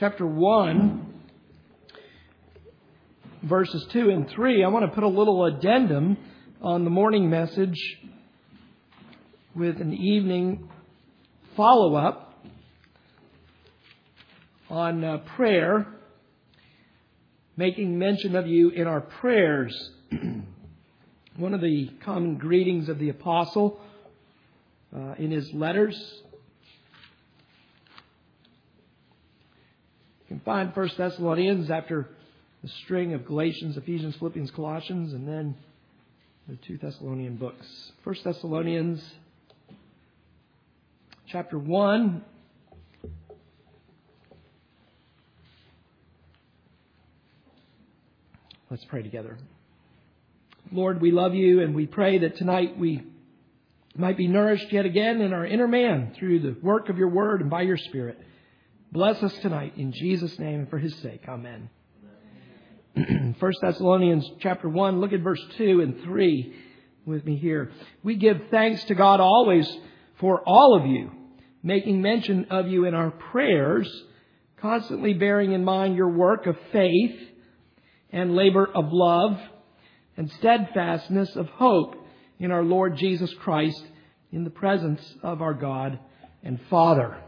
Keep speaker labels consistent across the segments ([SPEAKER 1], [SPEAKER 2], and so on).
[SPEAKER 1] chapter 1, verses 2 and 3, I want to put a little addendum on the morning message with an evening follow up on uh, prayer, making mention of you in our prayers. One of the common greetings of the apostle uh, in his letters. You can find 1 Thessalonians after the string of Galatians, Ephesians, Philippians, Colossians, and then the two Thessalonian books. 1 Thessalonians chapter 1. Let's pray together. Lord, we love you and we pray that tonight we might be nourished yet again in our inner man through the work of your word and by your spirit. Bless us tonight in Jesus' name and for his sake. Amen. 1 Thessalonians chapter 1, look at verse 2 and 3 with me here. We give thanks to God always for all of you, making mention of you in our prayers, constantly bearing in mind your work of faith and labor of love and steadfastness of hope in our Lord Jesus Christ in the presence of our God and Father.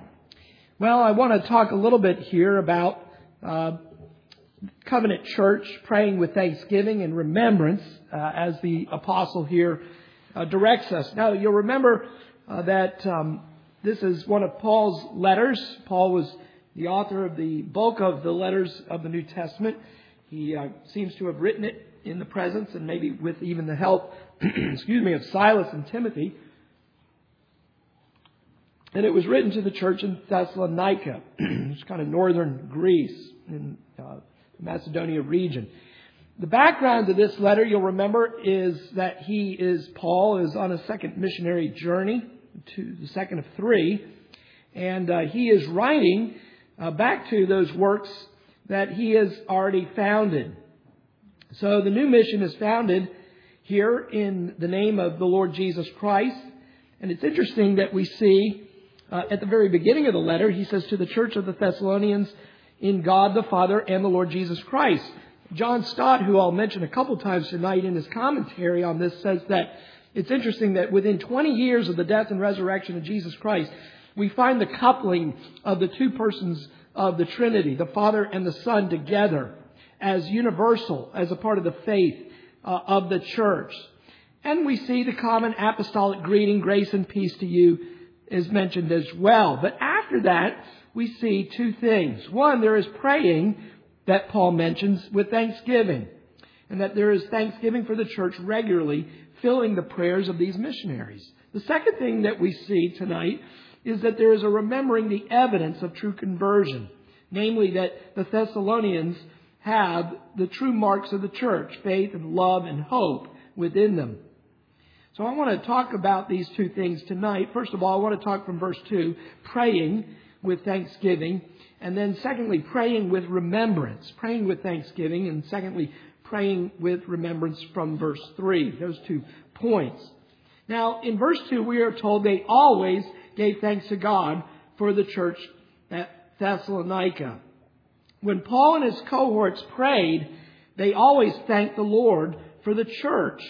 [SPEAKER 1] Well, I want to talk a little bit here about uh, Covenant Church praying with thanksgiving and remembrance uh, as the apostle here uh, directs us. Now, you'll remember uh, that um, this is one of Paul's letters. Paul was the author of the bulk of the letters of the New Testament. He uh, seems to have written it in the presence and maybe with even the help, excuse me, of Silas and Timothy. And it was written to the church in Thessalonica, it's kind of northern Greece in uh, Macedonia region. The background to this letter, you'll remember, is that he is, Paul is on a second missionary journey, to the second of three, and uh, he is writing uh, back to those works that he has already founded. So the new mission is founded here in the name of the Lord Jesus Christ. And it's interesting that we see uh, at the very beginning of the letter, he says to the church of the Thessalonians, in God the Father and the Lord Jesus Christ. John Stott, who I'll mention a couple times tonight in his commentary on this, says that it's interesting that within 20 years of the death and resurrection of Jesus Christ, we find the coupling of the two persons of the Trinity, the Father and the Son, together as universal, as a part of the faith uh, of the church. And we see the common apostolic greeting, grace and peace to you, is mentioned as well. But after that, we see two things. One, there is praying that Paul mentions with thanksgiving, and that there is thanksgiving for the church regularly filling the prayers of these missionaries. The second thing that we see tonight is that there is a remembering the evidence of true conversion, namely that the Thessalonians have the true marks of the church, faith and love and hope within them. So I want to talk about these two things tonight. First of all, I want to talk from verse 2, praying with thanksgiving. And then secondly, praying with remembrance. Praying with thanksgiving. And secondly, praying with remembrance from verse 3. Those two points. Now, in verse 2, we are told they always gave thanks to God for the church at Thessalonica. When Paul and his cohorts prayed, they always thanked the Lord for the church.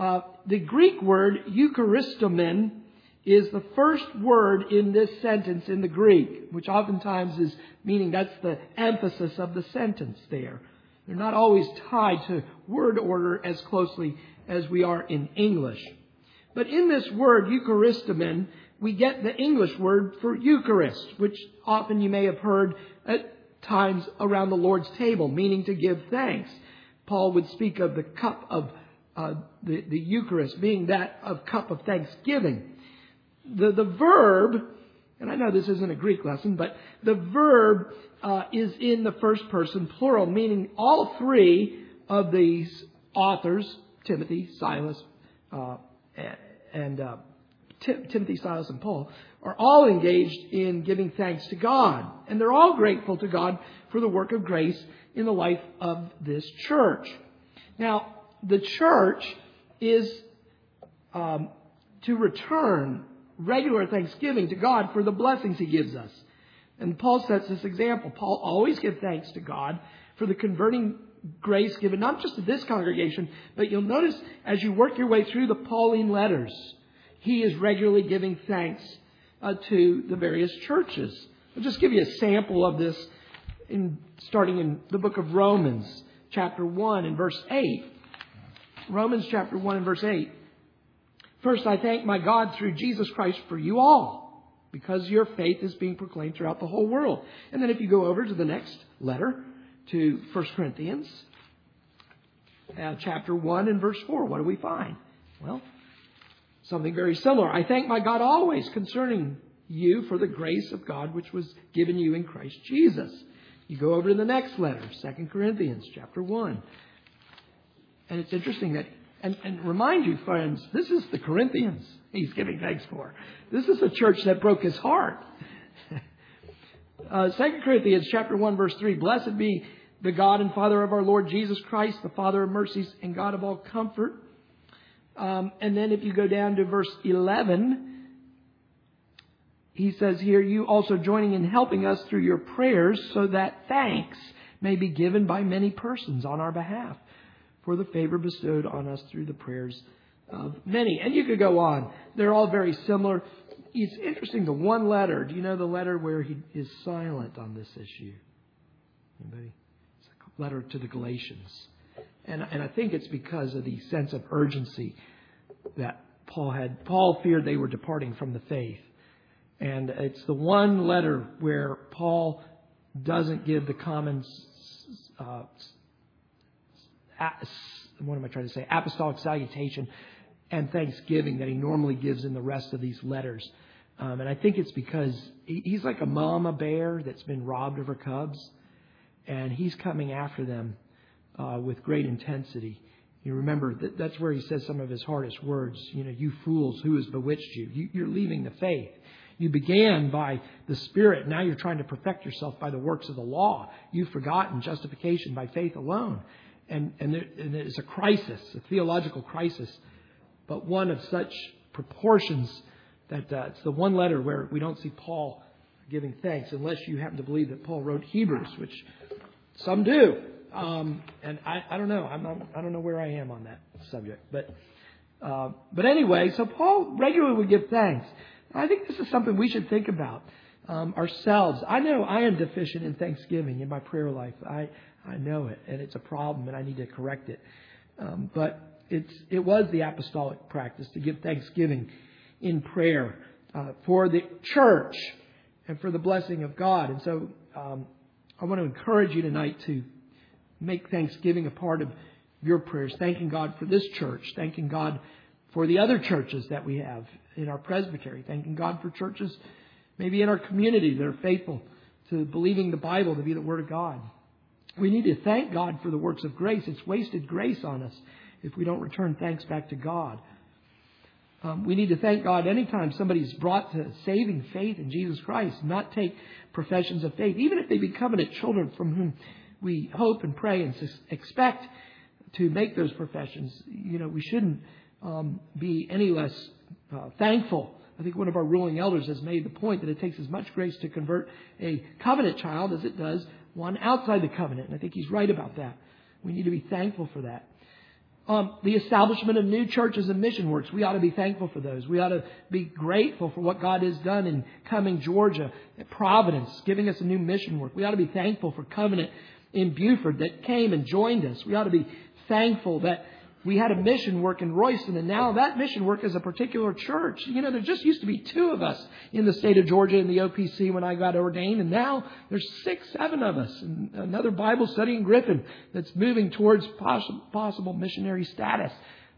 [SPEAKER 1] Uh, the Greek word eucharistomen is the first word in this sentence in the Greek, which oftentimes is meaning that's the emphasis of the sentence there. They're not always tied to word order as closely as we are in English. But in this word, Eucharistomen, we get the English word for Eucharist, which often you may have heard at times around the Lord's table, meaning to give thanks. Paul would speak of the cup of uh, the, the Eucharist being that of cup of thanksgiving. The, the verb, and I know this isn't a Greek lesson, but the verb uh, is in the first person plural, meaning all three of these authors, Timothy, Silas, uh, and uh, Tim- Timothy, Silas, and Paul, are all engaged in giving thanks to God. And they're all grateful to God for the work of grace in the life of this church. Now, the church is um, to return regular thanksgiving to God for the blessings He gives us. And Paul sets this example. Paul always gives thanks to God for the converting grace given not just to this congregation, but you'll notice as you work your way through the Pauline letters, he is regularly giving thanks uh, to the various churches. I'll just give you a sample of this in, starting in the book of Romans, chapter 1 and verse 8. Romans chapter 1 and verse 8. First, I thank my God through Jesus Christ for you all, because your faith is being proclaimed throughout the whole world. And then if you go over to the next letter, to 1 Corinthians, uh, chapter 1 and verse 4, what do we find? Well, something very similar. I thank my God always concerning you for the grace of God which was given you in Christ Jesus. You go over to the next letter, 2 Corinthians chapter 1. And it's interesting that, and, and remind you, friends, this is the Corinthians he's giving thanks for. This is a church that broke his heart. Uh, 2 Corinthians chapter 1 verse 3, Blessed be the God and Father of our Lord Jesus Christ, the Father of mercies and God of all comfort. Um, and then if you go down to verse 11, he says here, You also joining in helping us through your prayers, so that thanks may be given by many persons on our behalf for the favor bestowed on us through the prayers of many. And you could go on. They're all very similar it's interesting. The one letter. Do you know the letter where he is silent on this issue? Anybody? It's a letter to the Galatians, and and I think it's because of the sense of urgency that Paul had. Paul feared they were departing from the faith, and it's the one letter where Paul doesn't give the common. Uh, what am I trying to say? Apostolic salutation and thanksgiving that he normally gives in the rest of these letters. Um, and I think it's because he's like a mama bear that's been robbed of her cubs, and he's coming after them uh, with great intensity. You remember that that's where he says some of his hardest words. You know, you fools, who has bewitched you? you you're leaving the faith. You began by the Spirit. Now you're trying to perfect yourself by the works of the law. You've forgotten justification by faith alone. And, and, there, and it's a crisis, a theological crisis but one of such proportions that uh, it's the one letter where we don't see Paul giving thanks, unless you happen to believe that Paul wrote Hebrews, which some do. Um, and I, I don't know. I'm not, I don't know where I am on that subject. But, uh, but anyway, so Paul regularly would give thanks. I think this is something we should think about um, ourselves. I know I am deficient in thanksgiving in my prayer life. I, I know it, and it's a problem, and I need to correct it. Um, but it's, it was the apostolic practice to give thanksgiving in prayer uh, for the church and for the blessing of God. And so um, I want to encourage you tonight to make thanksgiving a part of your prayers, thanking God for this church, thanking God for the other churches that we have in our presbytery, thanking God for churches maybe in our community that are faithful to believing the Bible to be the Word of God. We need to thank God for the works of grace. It's wasted grace on us if we don't return thanks back to God. Um, we need to thank God anytime somebody's brought to saving faith in Jesus Christ, not take professions of faith, even if they be covenant children from whom we hope and pray and expect to make those professions. You know, we shouldn't um, be any less uh, thankful. I think one of our ruling elders has made the point that it takes as much grace to convert a covenant child as it does one outside the covenant. And I think he's right about that. We need to be thankful for that. Um, the establishment of new churches and mission works. We ought to be thankful for those. We ought to be grateful for what God has done in Cumming Georgia, at Providence, giving us a new mission work. We ought to be thankful for Covenant in Buford that came and joined us. We ought to be thankful that we had a mission work in Royston, and now that mission work is a particular church. You know, there just used to be two of us in the state of Georgia in the OPC when I got ordained, and now there's six, seven of us. And another Bible study in Griffin that's moving towards possible missionary status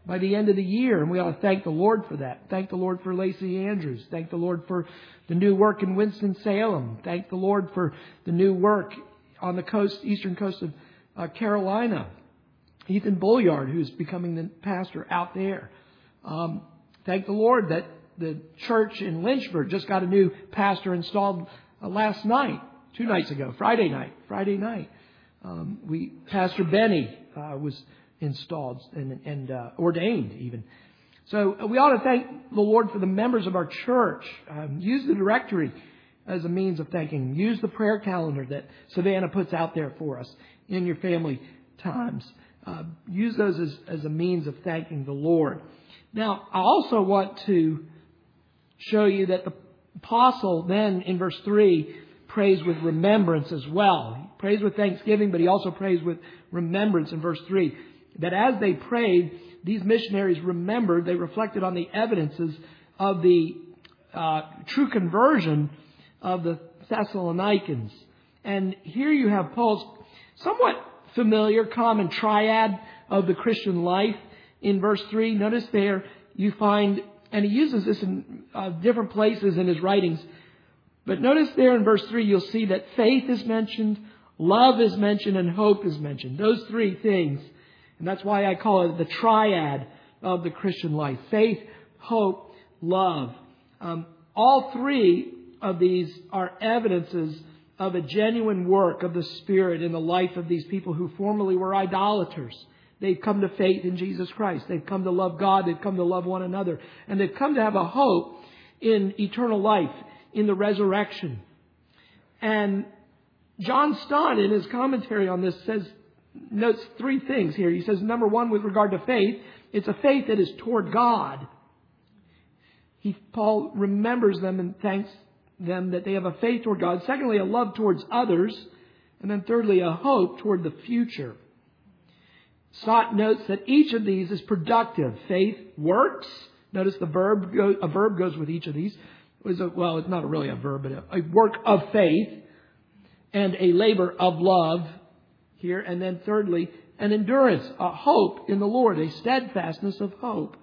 [SPEAKER 1] by the end of the year, and we ought to thank the Lord for that. Thank the Lord for Lacey Andrews. Thank the Lord for the new work in Winston-Salem. Thank the Lord for the new work on the coast, eastern coast of uh, Carolina. Ethan Bulliard, who's becoming the pastor out there. Um, thank the Lord that the church in Lynchburg just got a new pastor installed uh, last night, two nights ago, Friday night. Friday night, um, we Pastor Benny uh, was installed and, and uh, ordained even. So uh, we ought to thank the Lord for the members of our church. Um, use the directory as a means of thanking Use the prayer calendar that Savannah puts out there for us in your family times. Uh, use those as, as a means of thanking the Lord. Now, I also want to show you that the apostle then in verse 3 prays with remembrance as well. He prays with thanksgiving, but he also prays with remembrance in verse 3. That as they prayed, these missionaries remembered, they reflected on the evidences of the uh, true conversion of the Thessalonians. And here you have Paul's somewhat familiar common triad of the Christian life in verse 3. Notice there you find, and he uses this in uh, different places in his writings, but notice there in verse 3 you'll see that faith is mentioned, love is mentioned, and hope is mentioned. Those three things. And that's why I call it the triad of the Christian life. Faith, hope, love. Um, all three of these are evidences of a genuine work of the Spirit in the life of these people who formerly were idolaters. They've come to faith in Jesus Christ. They've come to love God. They've come to love one another. And they've come to have a hope in eternal life, in the resurrection. And John Stott, in his commentary on this, says, notes three things here. He says, number one, with regard to faith, it's a faith that is toward God. He, Paul remembers them and thanks them that they have a faith toward God. Secondly, a love towards others. And then thirdly, a hope toward the future. Stott notes that each of these is productive. Faith works. Notice the verb, a verb goes with each of these. well, it's not really a verb, but a work of faith and a labor of love here. And then thirdly, an endurance, a hope in the Lord, a steadfastness of hope,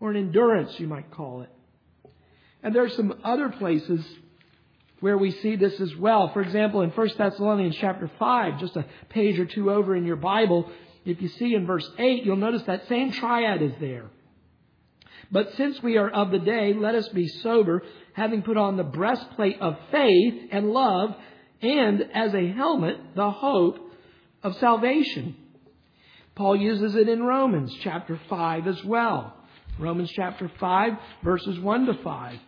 [SPEAKER 1] or an endurance, you might call it. And there are some other places where we see this as well. For example, in 1 Thessalonians chapter 5, just a page or two over in your Bible, if you see in verse 8, you'll notice that same triad is there. But since we are of the day, let us be sober, having put on the breastplate of faith and love, and as a helmet, the hope of salvation. Paul uses it in Romans chapter 5 as well. Romans chapter 5, verses 1 to 5.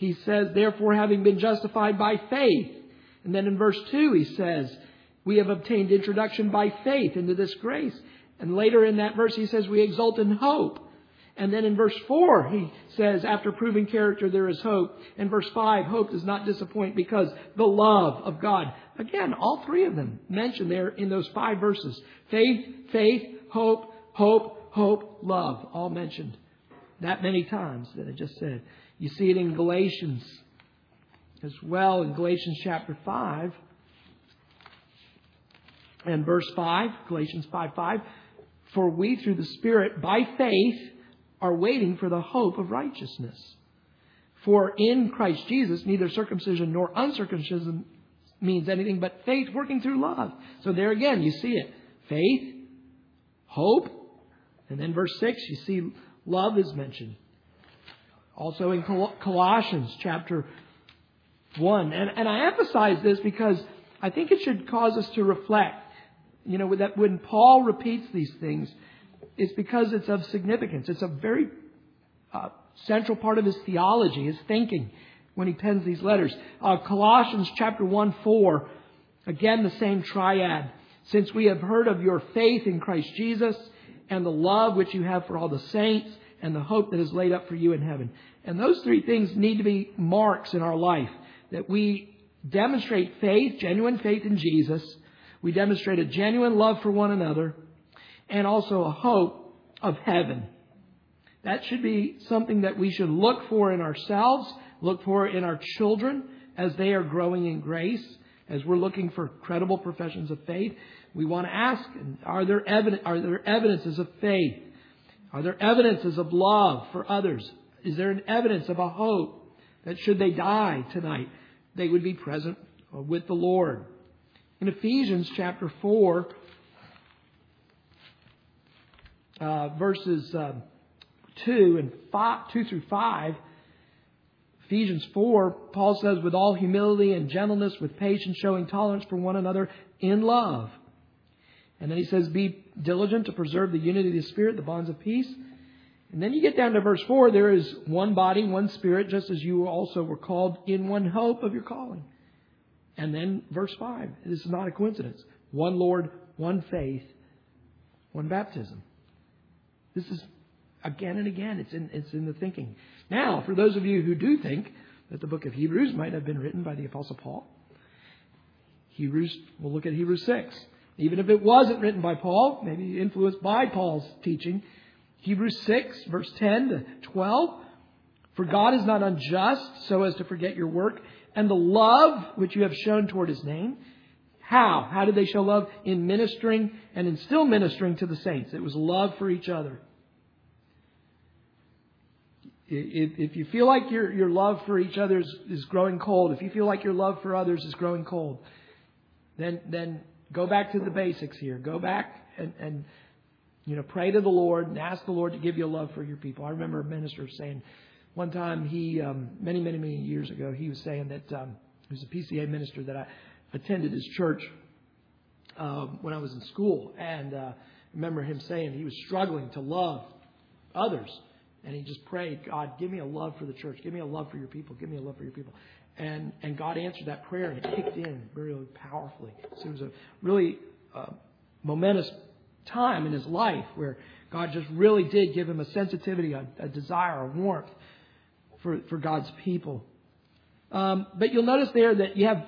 [SPEAKER 1] He says, therefore, having been justified by faith. And then in verse 2, he says, we have obtained introduction by faith into this grace. And later in that verse, he says, we exult in hope. And then in verse 4, he says, after proving character, there is hope. In verse 5, hope does not disappoint because the love of God. Again, all three of them mentioned there in those five verses. Faith, faith, hope, hope, hope, love. All mentioned that many times that I just said. You see it in Galatians as well, in Galatians chapter 5 and verse 5, Galatians 5 5. For we, through the Spirit, by faith, are waiting for the hope of righteousness. For in Christ Jesus, neither circumcision nor uncircumcision means anything but faith working through love. So there again, you see it. Faith, hope, and then verse 6, you see love is mentioned. Also in Colossians chapter 1. And, and I emphasize this because I think it should cause us to reflect. You know, that when Paul repeats these things, it's because it's of significance. It's a very uh, central part of his theology, his thinking, when he pens these letters. Uh, Colossians chapter 1, 4, again the same triad. Since we have heard of your faith in Christ Jesus and the love which you have for all the saints and the hope that is laid up for you in heaven. And those three things need to be marks in our life that we demonstrate faith, genuine faith in Jesus. We demonstrate a genuine love for one another and also a hope of heaven. That should be something that we should look for in ourselves, look for in our children as they are growing in grace, as we're looking for credible professions of faith. We want to ask, are there, evidence, are there evidences of faith? Are there evidences of love for others? Is there an evidence of a hope that should they die tonight, they would be present with the Lord? In Ephesians chapter 4, uh, verses uh, 2 and 5, 2 through 5, Ephesians 4, Paul says, with all humility and gentleness, with patience, showing tolerance for one another in love. And then he says, be diligent to preserve the unity of the Spirit, the bonds of peace. And then you get down to verse 4 there is one body, one spirit, just as you also were called in one hope of your calling. And then verse 5 this is not a coincidence. One Lord, one faith, one baptism. This is again and again, it's in, it's in the thinking. Now, for those of you who do think that the book of Hebrews might have been written by the Apostle Paul, Hebrews, we'll look at Hebrews 6. Even if it wasn't written by Paul, maybe influenced by Paul's teaching, Hebrews 6, verse 10 to 12. For God is not unjust so as to forget your work and the love which you have shown toward his name. How? How did they show love? In ministering and in still ministering to the saints. It was love for each other. If, you feel like your, your love for each other is, is growing cold, if you feel like your love for others is growing cold, then, then go back to the basics here. Go back and, and you know, pray to the Lord and ask the Lord to give you a love for your people. I remember a minister saying one time he, um, many, many, many years ago, he was saying that um, he was a PCA minister that I attended his church um, when I was in school, and uh, remember him saying he was struggling to love others, and he just prayed, God, give me a love for the church, give me a love for your people, give me a love for your people, and and God answered that prayer, and it kicked in very powerfully. So it was a really uh, momentous time in his life where God just really did give him a sensitivity, a, a desire, a warmth for, for God's people. Um, but you'll notice there that you have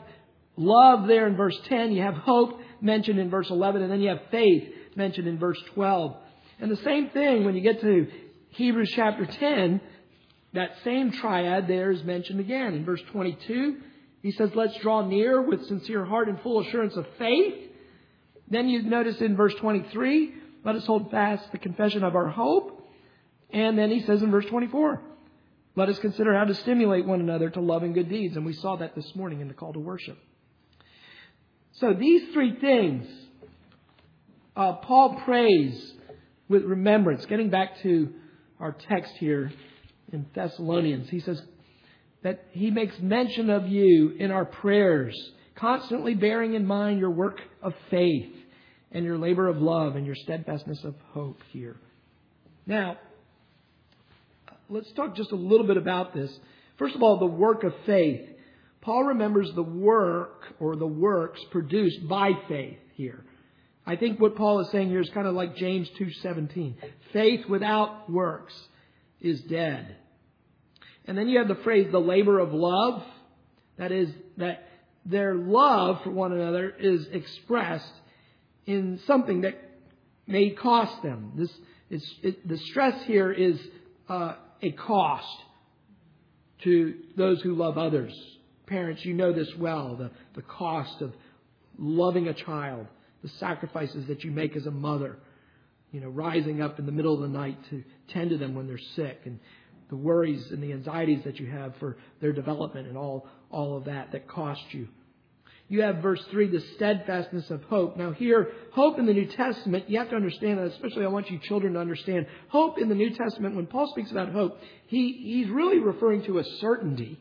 [SPEAKER 1] love there in verse 10, you have hope mentioned in verse 11, and then you have faith mentioned in verse 12. And the same thing when you get to Hebrews chapter 10, that same triad there is mentioned again. In verse 22, he says, Let's draw near with sincere heart and full assurance of faith then you notice in verse 23, let us hold fast the confession of our hope. And then he says in verse 24, let us consider how to stimulate one another to love and good deeds. And we saw that this morning in the call to worship. So these three things, uh, Paul prays with remembrance. Getting back to our text here in Thessalonians, he says that he makes mention of you in our prayers, constantly bearing in mind your work of faith and your labor of love and your steadfastness of hope here. Now, let's talk just a little bit about this. First of all, the work of faith. Paul remembers the work or the works produced by faith here. I think what Paul is saying here is kind of like James 2:17. Faith without works is dead. And then you have the phrase the labor of love. That is that their love for one another is expressed in something that may cost them. This is, it, the stress here is uh, a cost to those who love others. Parents, you know this well the, the cost of loving a child, the sacrifices that you make as a mother, you know, rising up in the middle of the night to tend to them when they're sick, and the worries and the anxieties that you have for their development and all, all of that that cost you you have verse 3, the steadfastness of hope. Now, here, hope in the New Testament, you have to understand that, especially I want you children to understand. Hope in the New Testament, when Paul speaks about hope, he, he's really referring to a certainty.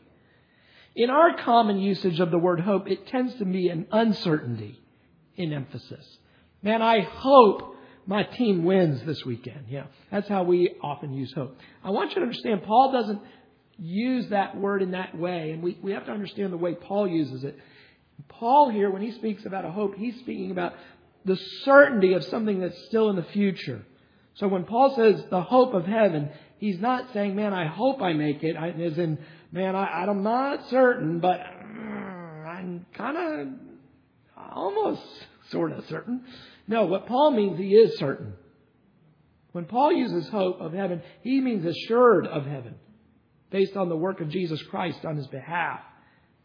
[SPEAKER 1] In our common usage of the word hope, it tends to be an uncertainty in emphasis. Man, I hope my team wins this weekend. Yeah, that's how we often use hope. I want you to understand, Paul doesn't use that word in that way, and we, we have to understand the way Paul uses it. Paul here, when he speaks about a hope, he's speaking about the certainty of something that's still in the future. So when Paul says the hope of heaven, he's not saying, man, I hope I make it, as in, man, I, I'm not certain, but mm, I'm kind of almost sort of certain. No, what Paul means, he is certain. When Paul uses hope of heaven, he means assured of heaven, based on the work of Jesus Christ on his behalf.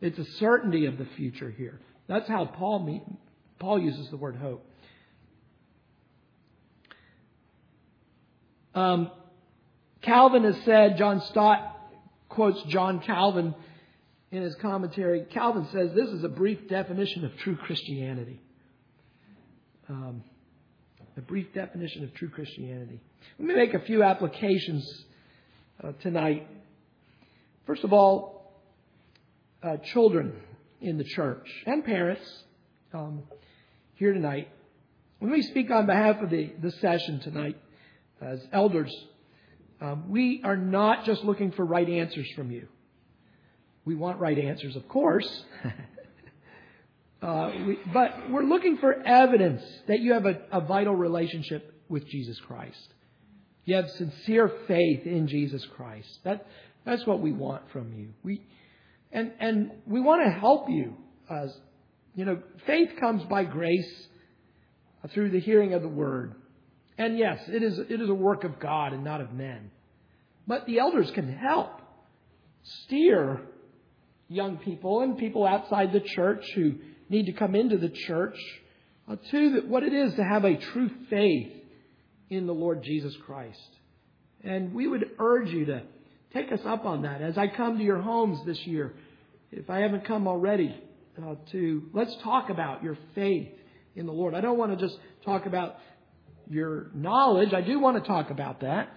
[SPEAKER 1] It's a certainty of the future here. That's how Paul, Paul uses the word hope. Um, Calvin has said, John Stott quotes John Calvin in his commentary. Calvin says this is a brief definition of true Christianity. Um, a brief definition of true Christianity. Let me make a few applications uh, tonight. First of all, uh, children in the church and parents um, here tonight. Let me speak on behalf of the, the session tonight as elders. Um, we are not just looking for right answers from you. We want right answers, of course. uh, we, but we're looking for evidence that you have a, a vital relationship with Jesus Christ. You have sincere faith in Jesus Christ. That, that's what we want from you. We, and, and we want to help you. As, you know, faith comes by grace through the hearing of the word. And yes, it is, it is a work of God and not of men. But the elders can help steer young people and people outside the church who need to come into the church uh, to what it is to have a true faith in the Lord Jesus Christ. And we would urge you to take us up on that. As I come to your homes this year, if I haven't come already, uh, to let's talk about your faith in the Lord. I don't want to just talk about your knowledge. I do want to talk about that.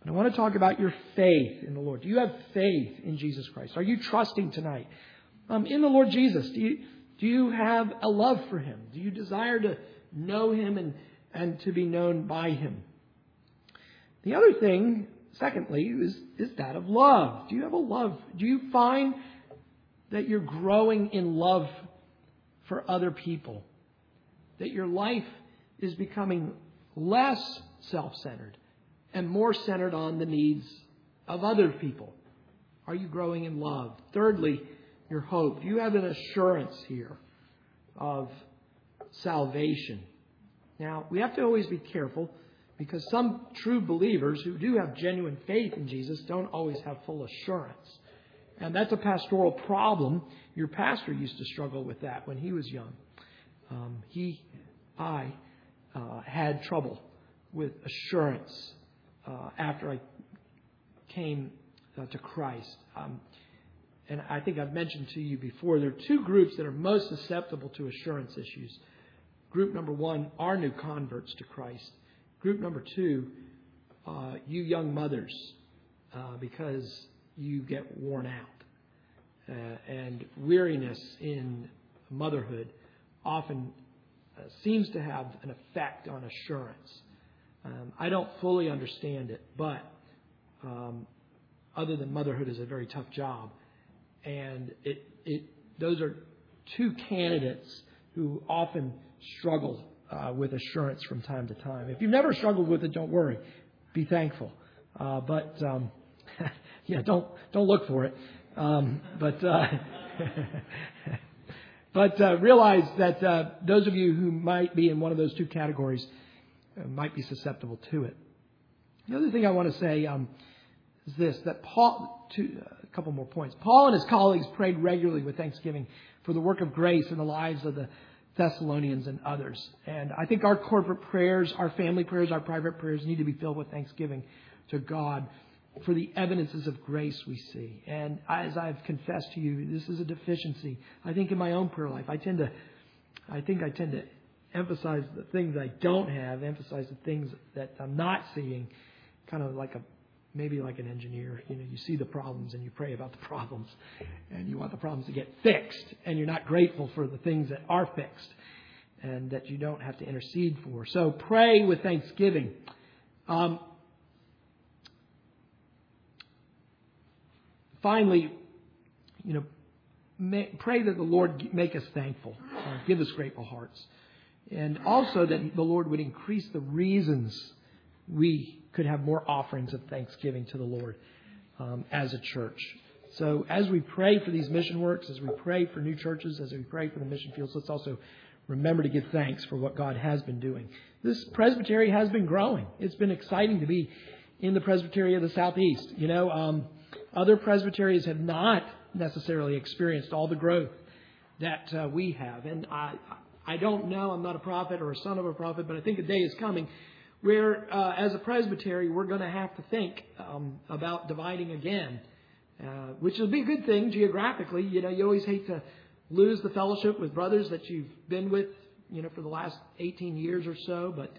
[SPEAKER 1] But I want to talk about your faith in the Lord. Do you have faith in Jesus Christ? Are you trusting tonight um, in the Lord Jesus? Do you, do you have a love for Him? Do you desire to know Him and, and to be known by Him? The other thing, secondly, is, is that of love. Do you have a love? Do you find that you're growing in love for other people? That your life is becoming less self centered and more centered on the needs of other people? Are you growing in love? Thirdly, your hope. Do you have an assurance here of salvation? Now, we have to always be careful because some true believers who do have genuine faith in Jesus don't always have full assurance. And that's a pastoral problem. Your pastor used to struggle with that when he was young. Um, he, I, uh, had trouble with assurance uh, after I came uh, to Christ. Um, and I think I've mentioned to you before, there are two groups that are most susceptible to assurance issues. Group number one are new converts to Christ. Group number two, uh, you young mothers, uh, because you get worn out. Uh, and weariness in motherhood often uh, seems to have an effect on assurance. Um, I don't fully understand it, but um, other than motherhood is a very tough job, and it it those are two candidates who often struggle uh, with assurance from time to time. If you've never struggled with it, don't worry, be thankful. Uh, but um, yeah, don't don't look for it. Um, but uh, but uh, realize that uh, those of you who might be in one of those two categories might be susceptible to it. The other thing I want to say um, is this: that Paul, two, a couple more points. Paul and his colleagues prayed regularly with thanksgiving for the work of grace in the lives of the Thessalonians and others. And I think our corporate prayers, our family prayers, our private prayers need to be filled with thanksgiving to God for the evidences of grace we see. And as I've confessed to you, this is a deficiency. I think in my own prayer life, I tend to, I think I tend to emphasize the things I don't have, emphasize the things that I'm not seeing, kind of like a maybe like an engineer. You know, you see the problems and you pray about the problems, and you want the problems to get fixed, and you're not grateful for the things that are fixed and that you don't have to intercede for. So pray with thanksgiving. Um, finally, you know, may, pray that the Lord make us thankful, uh, give us grateful hearts. And also that the Lord would increase the reasons we could have more offerings of thanksgiving to the Lord um, as a church. So as we pray for these mission works, as we pray for new churches, as we pray for the mission fields, let's also remember to give thanks for what God has been doing. This presbytery has been growing. It's been exciting to be in the presbytery of the southeast. You know, um, other presbyteries have not necessarily experienced all the growth that uh, we have, and I, I don't know. I'm not a prophet or a son of a prophet, but I think a day is coming where, uh, as a presbytery, we're going to have to think um, about dividing again, uh, which will be a good thing geographically. You know, you always hate to lose the fellowship with brothers that you've been with, you know, for the last 18 years or so, but.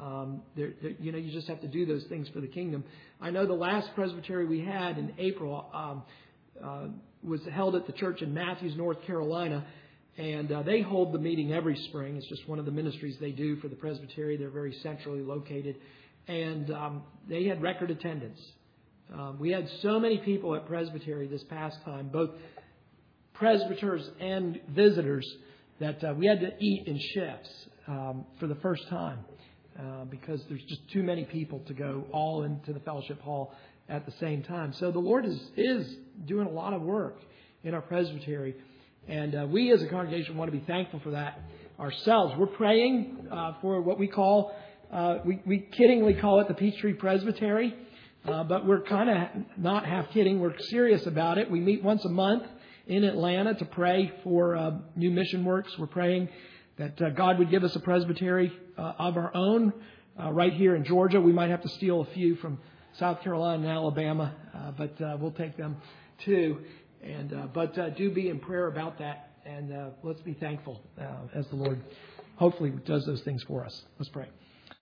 [SPEAKER 1] Um, they're, they're, you know, you just have to do those things for the kingdom. I know the last presbytery we had in April um, uh, was held at the church in Matthews, North Carolina, and uh, they hold the meeting every spring. It's just one of the ministries they do for the presbytery. They're very centrally located. and um, they had record attendance. Um, we had so many people at Presbytery this past time, both presbyters and visitors, that uh, we had to eat in shifts um, for the first time uh, because there's just too many people to go all into the fellowship hall at the same time. So the Lord is is doing a lot of work in our presbytery, and uh, we as a congregation want to be thankful for that ourselves. We're praying uh, for what we call uh, we we kiddingly call it the Peachtree Presbytery. Uh, but we're kind of not half kidding. We're serious about it. We meet once a month in Atlanta to pray for uh, new mission works. We're praying that uh, God would give us a presbytery uh, of our own uh, right here in Georgia. We might have to steal a few from South Carolina and Alabama, uh, but uh, we'll take them too. And uh, but uh, do be in prayer about that, and uh, let's be thankful uh, as the Lord hopefully does those things for us. Let's pray.